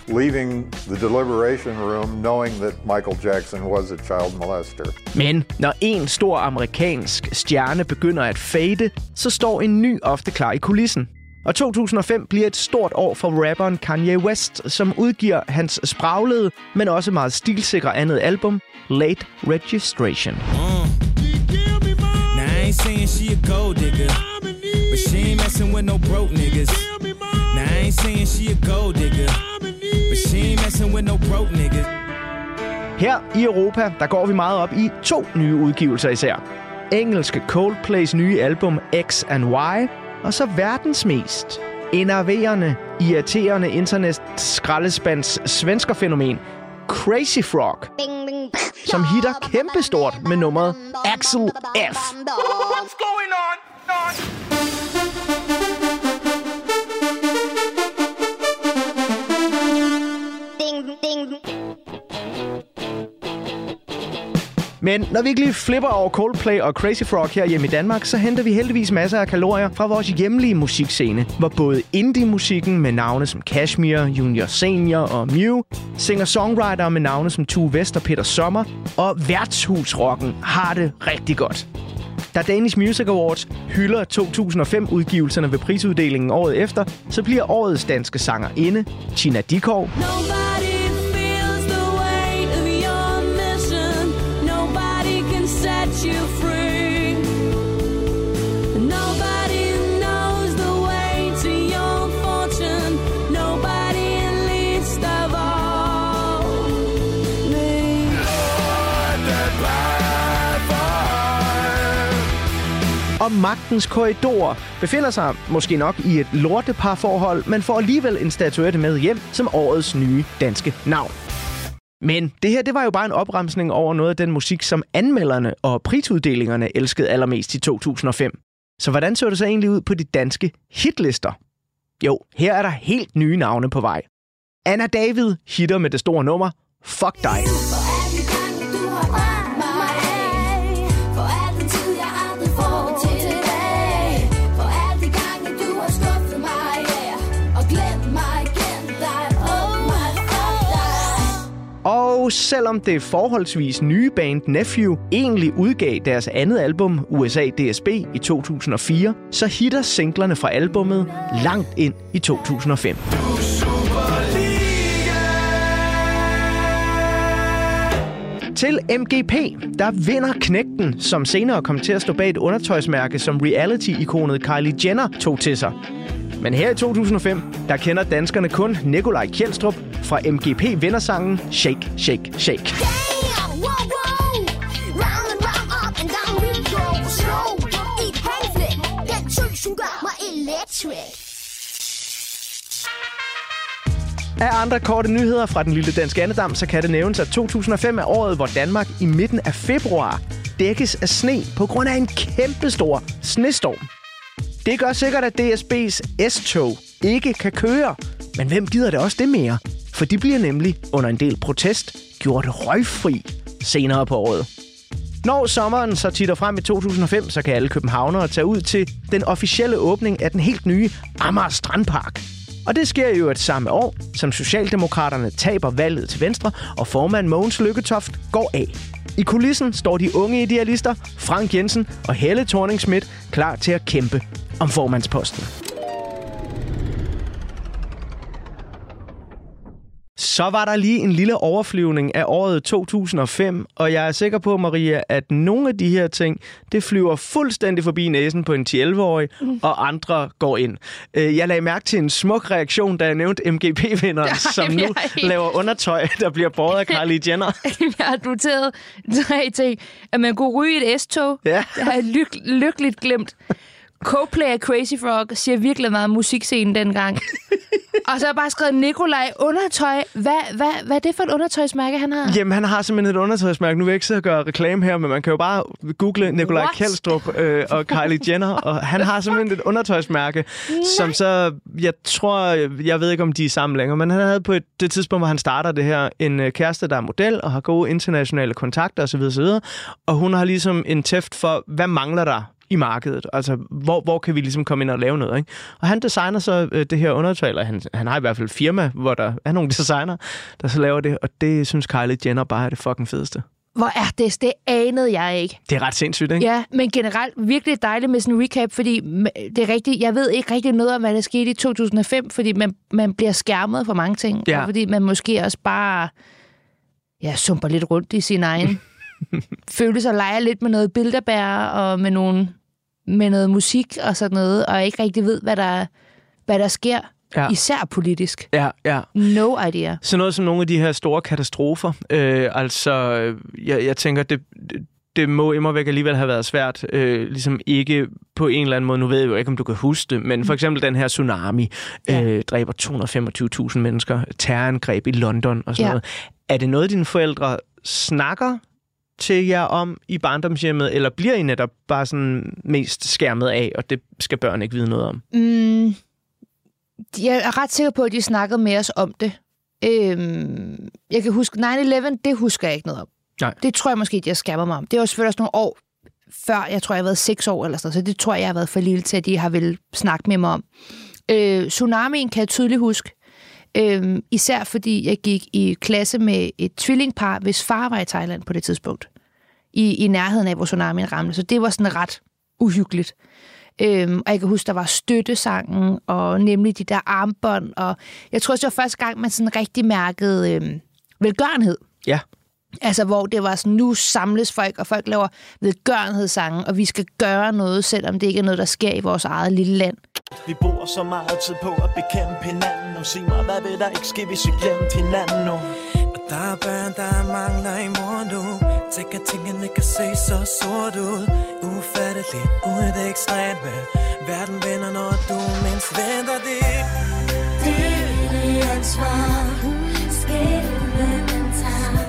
leaving the deliberation room knowing that Michael Jackson was a child molester. Men når en stor amerikansk stjerne begynder at fade, så står en ny ofte klar i kulissen. Og 2005 bliver et stort år for rapperen Kanye West, som udgiver hans spraglede, men også meget stilsikre andet album, Late Registration. Her i Europa, der går vi meget op i to nye udgivelser især. Engelske Coldplays nye album X and Y, og så verdens mest enerverende, irriterende internet skraldespands svenskerfænomen Crazy Frog, som hitter kæmpestort med nummeret Axel F. What's going on? Men når vi ikke lige flipper over Coldplay og Crazy Frog her hjemme i Danmark, så henter vi heldigvis masser af kalorier fra vores hjemlige musikscene, hvor både indie-musikken med navne som Cashmere, Junior Senior og Mew, singer-songwriter med navne som Tue Vest og Peter Sommer, og værtshusrocken har det rigtig godt. Da Danish Music Awards hylder 2005-udgivelserne ved prisuddelingen året efter, så bliver årets danske sanger inde, Tina Dikov, Nobody og magtens korridorer befinder sig måske nok i et lorteparforhold, men får alligevel en statuette med hjem som årets nye danske navn. Men det her, det var jo bare en opremsning over noget af den musik, som anmelderne og prisuddelingerne elskede allermest i 2005. Så hvordan så det så egentlig ud på de danske hitlister? Jo, her er der helt nye navne på vej. Anna David hitter med det store nummer Fuck dig. Og selvom det forholdsvis nye band Nephew egentlig udgav deres andet album, USA DSB, i 2004, så hitter singlerne fra albummet langt ind i 2005. Til MGP, der vinder knægten, som senere kom til at stå bag et undertøjsmærke, som reality-ikonet Kylie Jenner tog til sig. Men her i 2005, der kender danskerne kun Nikolaj Kjeldstrup fra MGP vindersangen Shake, Shake, Shake. Damn, wow, wow Round and round, up and down we go Slow, i et Den tøs, hun gør mig electric Af andre korte nyheder fra den lille danske andedam, så kan det nævnes, at 2005 er året, hvor Danmark i midten af februar dækkes af sne på grund af en kæmpestor snestorm. Det gør sikkert, at DSB's S-tog ikke kan køre. Men hvem gider det også det mere? For de bliver nemlig under en del protest gjort røgfri senere på året. Når sommeren så titter frem i 2005, så kan alle københavnere tage ud til den officielle åbning af den helt nye Amager Strandpark. Og det sker jo et samme år, som Socialdemokraterne taber valget til Venstre, og formand Mogens Lykketoft går af. I kulissen står de unge idealister, Frank Jensen og Helle thorning klar til at kæmpe om formandsposten. Så var der lige en lille overflyvning af året 2005, og jeg er sikker på, Maria, at nogle af de her ting, det flyver fuldstændig forbi næsen på en 10-11-årig, mm. og andre går ind. Øh, Jeg lagde mærke til en smuk reaktion, da jeg nævnte MGP-vinderen, som nu jeg- laver undertøj, der bliver båret af Kylie Jenner. jeg har noteret tre ting. At man kunne ryge et S-tog. Ja. Det har jeg lyk- lykkeligt glemt. Coldplay og Crazy Frog siger virkelig meget om musikscenen dengang. og så har jeg bare skrevet Nikolaj undertøj. Hvad, hvad, hvad er det for et undertøjsmærke, han har? Jamen, han har simpelthen et undertøjsmærke. Nu vil jeg ikke sidde og gøre reklame her, men man kan jo bare google Nikolaj? Kjeldstrup øh, og Kylie Jenner, og han har simpelthen et undertøjsmærke, som så, jeg tror, jeg ved ikke, om de er sammen længere, men han havde på et, det tidspunkt, hvor han starter det her, en øh, kæreste, der er model og har gode internationale kontakter osv. osv. Og hun har ligesom en tæft for, hvad mangler der i markedet. Altså, hvor, hvor kan vi ligesom komme ind og lave noget, ikke? Og han designer så øh, det her undertøj, eller han, han har i hvert fald et firma, hvor der er nogle designer, der så laver det, og det synes Kylie Jenner bare er det fucking fedeste. Hvor er det? Det anede jeg ikke. Det er ret sindssygt, ikke? Ja, men generelt virkelig dejligt med sådan en recap, fordi det er rigtigt, jeg ved ikke rigtig noget om, hvad der skete i 2005, fordi man, man bliver skærmet for mange ting, Ja. og fordi man måske også bare ja, sumper lidt rundt i sin egen følelse og leger lidt med noget bilderbær og med, nogle, med noget musik og sådan noget, og ikke rigtig ved, hvad der, hvad der sker, Ja. især politisk. Ja, ja. No idea. Så noget som nogle af de her store katastrofer. Øh, altså, øh, jeg, jeg tænker, det, det- det må immer væk alligevel have været svært. Øh, ligesom ikke på en eller anden måde, nu ved jeg jo ikke, om du kan huske det, men for eksempel den her tsunami øh, dræber 225.000 mennesker, terrorangreb i London og sådan Ja. noget. Er det noget, dine forældre snakker til jer om i barndomshjemmet, eller bliver I netop bare sådan mest skærmet af, og det skal børn ikke vide noget om? Mm, jeg er ret sikker på, at de snakkede med os om det. Øhm, jeg kan huske 9-11, det husker jeg ikke noget om. Nej. Det tror jeg måske, de har skærmet mig om. Det var selvfølgelig også nogle år før, jeg tror, jeg har været seks år eller sådan så det tror jeg, jeg har været for lille til, at de har vel snakke med mig om. Øh, tsunamien kan jeg tydeligt huske. Øh, især fordi jeg gik i klasse med et tvillingpar, hvis far var i Thailand på det tidspunkt. I, i nærheden af, hvor tsunamien ramte. Så det var sådan ret uhyggeligt. Øhm, og jeg kan huske, der var støttesangen, og nemlig de der armbånd. Og jeg tror også, det var første gang, man sådan rigtig mærkede øhm, velgørenhed. Ja. Altså, hvor det var sådan, nu samles folk, og folk laver velgørenhedssange, og vi skal gøre noget, selvom det ikke er noget, der sker i vores eget lille land. Vi bruger så meget tid på at bekæmpe hinanden nu Sig mig, hvad vil der ikke ske, hvis vi glemte hinanden nu? Og der er børn, der mangler en mor nu Tænk at tingene kan se så sort ud Ufatteligt, uden det ekstreme Verden vender, når du mindst venter det Det er dit ansvar. Skæbnen tager.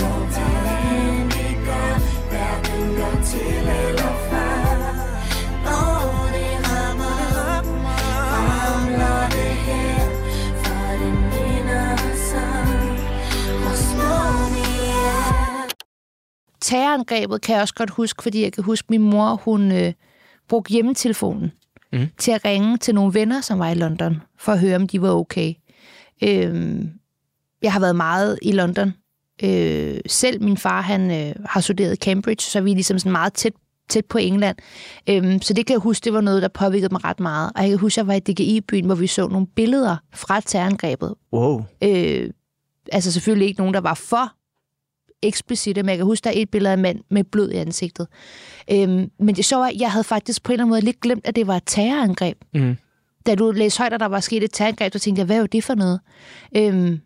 Må hvordan vi gør, hverken går til eller fra. Terrorangrebet kan jeg også godt huske, fordi jeg kan huske, at min mor, hun øh, brugte hjemmetelefonen Mm. til at ringe til nogle venner, som var i London, for at høre, om de var okay. Øhm, jeg har været meget i London. Øh, selv min far, han øh, har studeret Cambridge, så vi er ligesom sådan meget tæt, tæt på England. Øhm, så det kan jeg huske, det var noget, der påvirkede mig ret meget. Og jeg kan huske, at jeg var i DGI-byen, hvor vi så nogle billeder fra terrorangrebet. Wow. Øh, altså selvfølgelig ikke nogen, der var for eksplicite, men jeg kan huske, der er et billede af en mand med blod i ansigtet. Øhm, men det sjove er, at jeg havde faktisk på en eller anden måde lidt glemt, at det var et terrorangreb. Mm. Da du læste højt, at der var sket et terrorangreb, så tænkte jeg, hvad er det for noget? Øhm,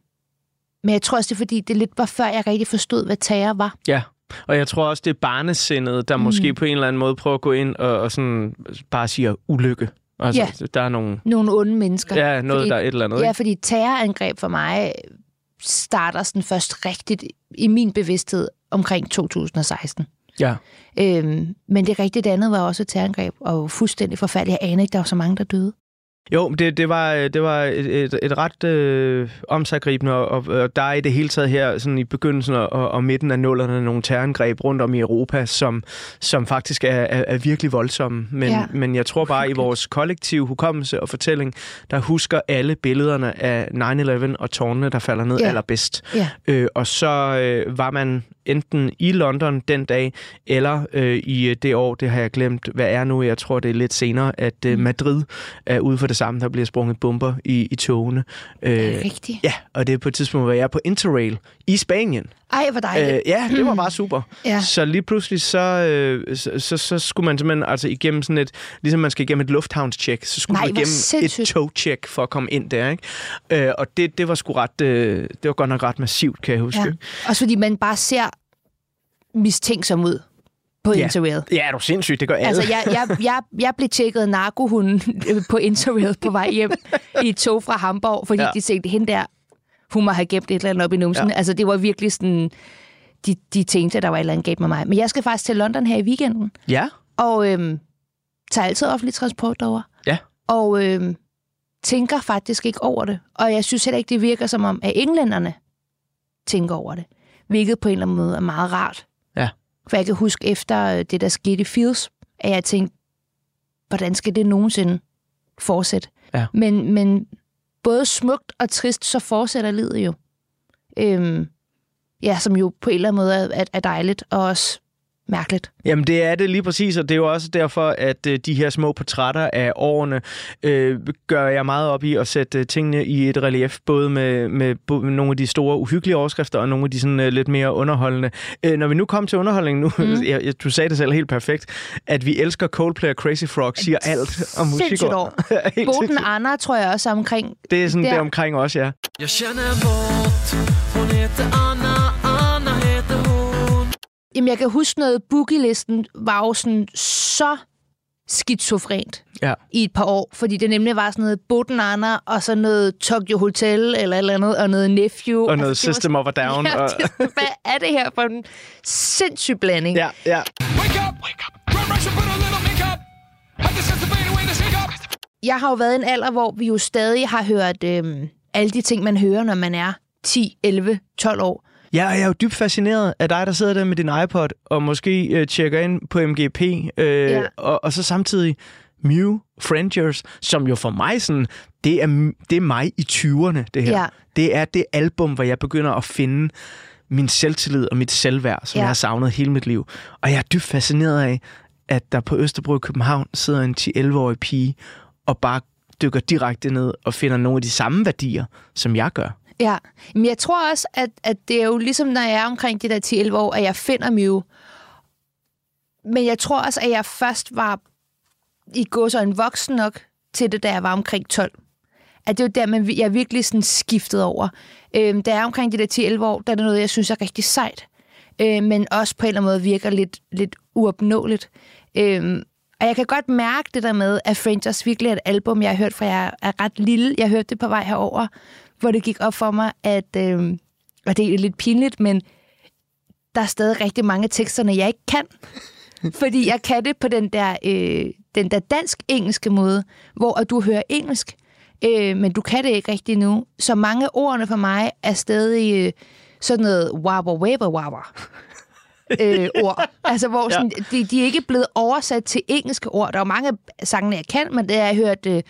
men jeg tror også, det er fordi, det lidt var før, jeg rigtig forstod, hvad terror var. Ja, og jeg tror også, det er barnesindet, der mm. måske på en eller anden måde prøver at gå ind og, og sådan bare siger ulykke. Altså, Ja. der er nogle... Nogle onde mennesker. Ja, noget, der er et eller andet, Ja, fordi terrorangreb for mig starter sådan først rigtigt i min bevidsthed omkring 2016. Ja. Øhm, men det rigtige det andet var også et terrorangreb, og fuldstændig forfærdeligt. Jeg anede ikke, der var så mange, der døde. Jo, det, det var, det var et, et, et ret øh, omsaggribende, og, og, der er i det hele taget her sådan i begyndelsen og, og midten af nullerne nogle terrorangreb rundt om i Europa, som, som faktisk er, er, er virkelig voldsomme. Men, Ja. men jeg tror bare, i vores kollektive hukommelse og fortælling, der husker alle billederne af 9-11 og tårnene, der falder ned Ja. allerbedst. Ja. Øh, og så øh, var man enten i London den dag, eller øh, i øh, det år, det har jeg glemt, hvad er nu, jeg tror det er lidt senere, at øh, Madrid er ude for det samme, der bliver sprunget bomber i, i togene. Øh, Er rigtigt? Ja, og det er på et tidspunkt, hvor jeg er på Interrail i Spanien. Ej, hvor dejligt. Øh, ja, det var bare super. Ja. Så lige pludselig, så, øh, så, så, så skulle man simpelthen altså igennem sådan et, ligesom man skal igennem et lufthavnstjek, så skulle Nej, man igennem sindssygt. et togtjek for at komme ind der, ikke? Øh, og det, det var sgu ret, øh, det var godt nok ret massivt, kan jeg huske. Ja. Også fordi man bare ser mistænksom ud på Ja. Interrail. Ja, er du sindssygt, det gør alle. Altså, jeg, jeg, jeg, jeg blev tjekket narkohunden på Interrail på vej hjem i et tog fra Hamburg, fordi. Ja. de tænkte, hende der, hun må have gemt et eller andet op i numsen. Ja. Altså, det var virkelig sådan, de, de tænkte, at der var et eller andet galt med mig. Men jeg skal faktisk til London her i weekenden, Ja, og øhm, tager altid offentlig transport derover. ja. Og øhm, tænker faktisk ikke over det. Og jeg synes heller ikke, det virker som om, at englænderne tænker over det. Hvilket på en eller anden måde er meget rart. Ja. For jeg kan huske efter øh, det, der skete i Fields, at jeg tænkte, hvordan skal det nogensinde fortsætte? Ja. Men, men både smukt og trist, så fortsætter livet jo. Øhm, ja, som jo på en eller anden måde er, er, dejligt og også mærkeligt. Jamen det er det lige præcis, og det er jo også derfor, at øh, de her små portrætter af årene øh, gør jeg meget op i at sætte øh, tingene i et relief, både med, med, med nogle af de store uhyggelige overskrifter og nogle af de sådan, øh, lidt mere underholdende. Øh, når vi nu kommer til underholdning nu, mm. jeg, jeg, du sagde det selv helt perfekt, at vi elsker Coldplay og Crazy Frog, siger alt om musik. År. Boden. Anna tror jeg også er omkring. Det er sådan der. der omkring også, ja. Jag känner bort Hon heter Anna, Jamen, jeg kan huske noget, Boogie-listen var jo sådan så skizofrent Ja. i et par år, fordi det nemlig var sådan noget Boden Anna, og så noget Tokyo Hotel, eller et eller andet, og noget Nephew. Og noget det var System of a Down. Ja, og... det, hvad er det her for en sindssyg blanding? ja, ja. Jeg har jo været i en alder, hvor vi jo stadig har hørt øhm, alle de ting, man hører, når man er 10, 11, 12 år. Ja, jeg er jo dybt fascineret af dig, der sidder der med din iPod og måske øh, tjekker ind på MGP, øh, Ja. og, og så samtidig Mew, Frangers, som jo for mig sådan, det er, det er mig i 20'erne, det her. Ja. Det er det album, hvor jeg begynder at finde min selvtillid og mit selvværd, som ja. jeg har savnet hele mit liv. Og jeg er dybt fascineret af, at der på Østerbro i København sidder en 10-11-årig pige og bare dykker direkte ned og finder nogle af de samme værdier, som jeg gør. Ja, men jeg tror også, at, at det er jo ligesom, når jeg er omkring de der 10-11 år, at jeg finder Mew. Men jeg tror også, at jeg først var i går så en voksen nok til det, da jeg var omkring 12. At det var der, man, jeg virkelig sådan skiftede over. Øhm, da jeg er omkring de der 10-11 år, der er det noget, jeg synes er rigtig sejt. Øhm, men også på en eller anden måde virker lidt, lidt uopnåeligt. Øhm, og jeg kan godt mærke det der med, at Frangers virkelig er et album, jeg har hørt fra jeg er ret lille. Jeg hørte det på vej herover, hvor det gik op for mig, at, øh, og det er lidt pinligt, men der er stadig rigtig mange af teksterne, jeg ikke kan. Fordi jeg kan det på den der, øh, den der dansk-engelske måde, hvor at du hører engelsk, øh, men du kan det ikke rigtig nu. Så mange af ordene for mig er stadig øh, sådan noget wabba wabba wabba øh, ord. Altså, hvor sådan, ja. de, de er ikke blevet oversat til engelske ord. Der er jo mange af sangene, jeg kan, men det har jeg hørt øh,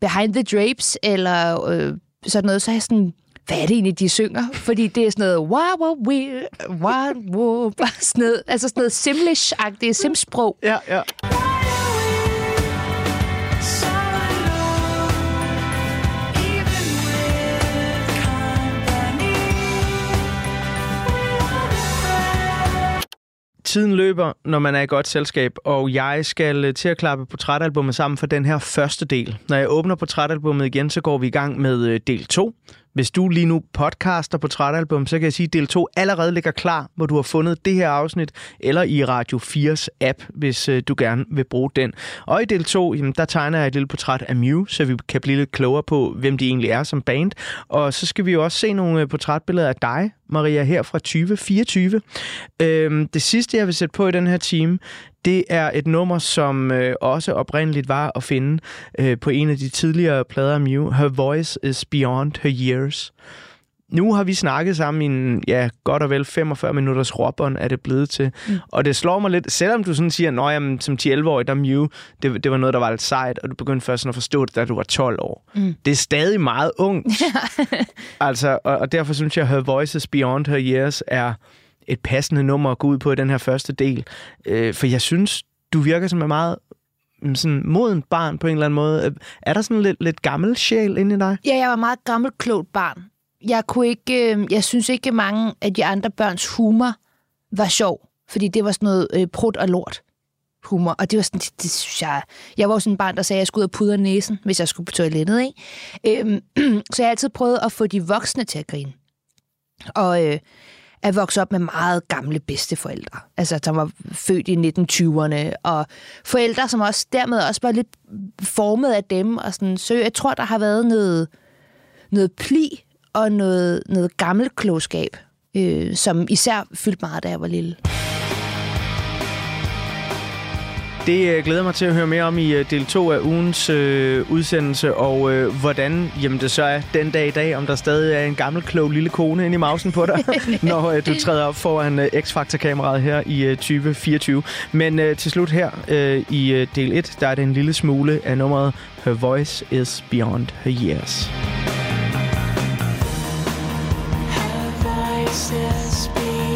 Behind the Drapes, eller øh, sådan noget, så er jeg sådan, hvad er det egentlig, de synger? Fordi det er sådan noget, wow, wow, we, wow, wow, bare sådan noget, altså sådan noget simlish-agtigt, simsprog. Ja, ja. Tiden løber, når man er i godt selskab, og jeg skal øh, til at klappe portrætalbummet sammen for den her første del. Når jeg åbner portrætalbummet igen, så går vi i gang med øh, del 2. Hvis du lige nu podcaster portrætalbum, så kan jeg sige, at del 2 allerede ligger klar, hvor du har fundet det her afsnit, eller i Radio 4's app, hvis øh, du gerne vil bruge den. Og i del 2, jamen, der tegner jeg et lille portræt af Mew, så vi kan blive lidt klogere på, hvem de egentlig er som band. Og så skal vi jo også se nogle portrætbilleder af dig, Maria, her fra 2024. Øhm, det sidste, jeg vil sætte på i den her time, det er et nummer, som øh, også oprindeligt var at finde øh, på en af de tidligere plader af Mew. Her voice is beyond her years. Nu har vi snakket sammen i en, ja, godt og vel 45 minutters råbånd er det blevet til. Mm. Og det slår mig lidt, selvom du sådan siger, at som 10-11-årig, der er Mew, det, det var noget, der var lidt sejt, og du begyndte først sådan at forstå det, da du var 12 år. Mm. Det er stadig meget ungt. altså, og, og derfor synes jeg, at Her Voices Beyond Her Years er et passende nummer at gå ud på i den her første del. Øh, for jeg synes, du virker som en meget mm, sådan moden barn på en eller anden måde. Er der sådan lidt, lidt gammel sjæl inde i dig? Ja, jeg var meget gammel, klogt barn. Jeg kunne ikke, øh, jeg synes ikke, mange af de andre børns humor var sjov, fordi det var sådan noget øh, prut og lort humor, og det var sådan, det, det synes jeg, jeg var jo sådan en barn, der sagde, at jeg skulle ud og pudre næsen, hvis jeg skulle på toilettet, ikke? Øhm, så jeg har altid prøvet at få de voksne til at grine. Og øh, at vokse op med meget gamle bedsteforældre, altså som var født i 1920'erne, og forældre, som også dermed også var lidt formet af dem, og sådan, så jeg tror, der har været noget, noget pli og noget, noget gammel klogskab, øh, som især fyldte meget, da jeg var lille. Det øh, glæder mig til at høre mere om i øh, del 2 af ugens øh, udsendelse, og øh, hvordan jamen, det så er den dag i dag, om der stadig er en gammel, klog lille kone inde i mausen på dig, når øh, du træder op foran øh, X-Factor-kameraet her i øh, 2024. Men øh, til slut her øh, i øh, del 1, der er det en lille smule af nummeret Her Voice is Beyond Her Years. Voices beyond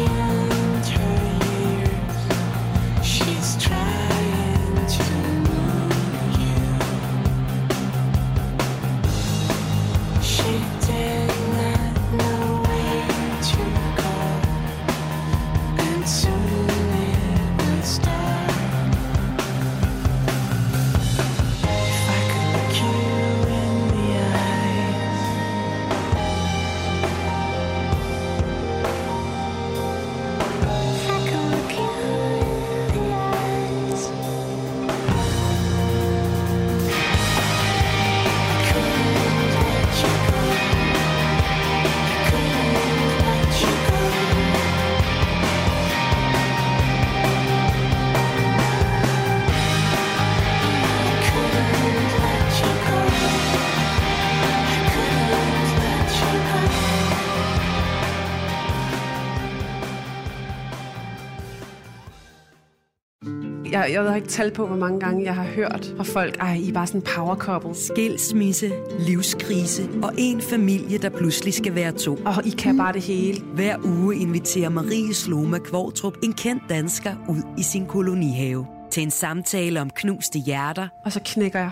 Jeg, jeg har ikke tal på, hvor mange gange jeg har hørt fra folk, ej, I er bare sådan power couple. Skilsmisse, livskrise og en familie, der pludselig skal være to. Og I kan bare det hele. Hver uge inviterer Marie Sloma Kvortrup en kendt dansker ud i sin kolonihave til en samtale om knuste hjerter. Og så knækker jeg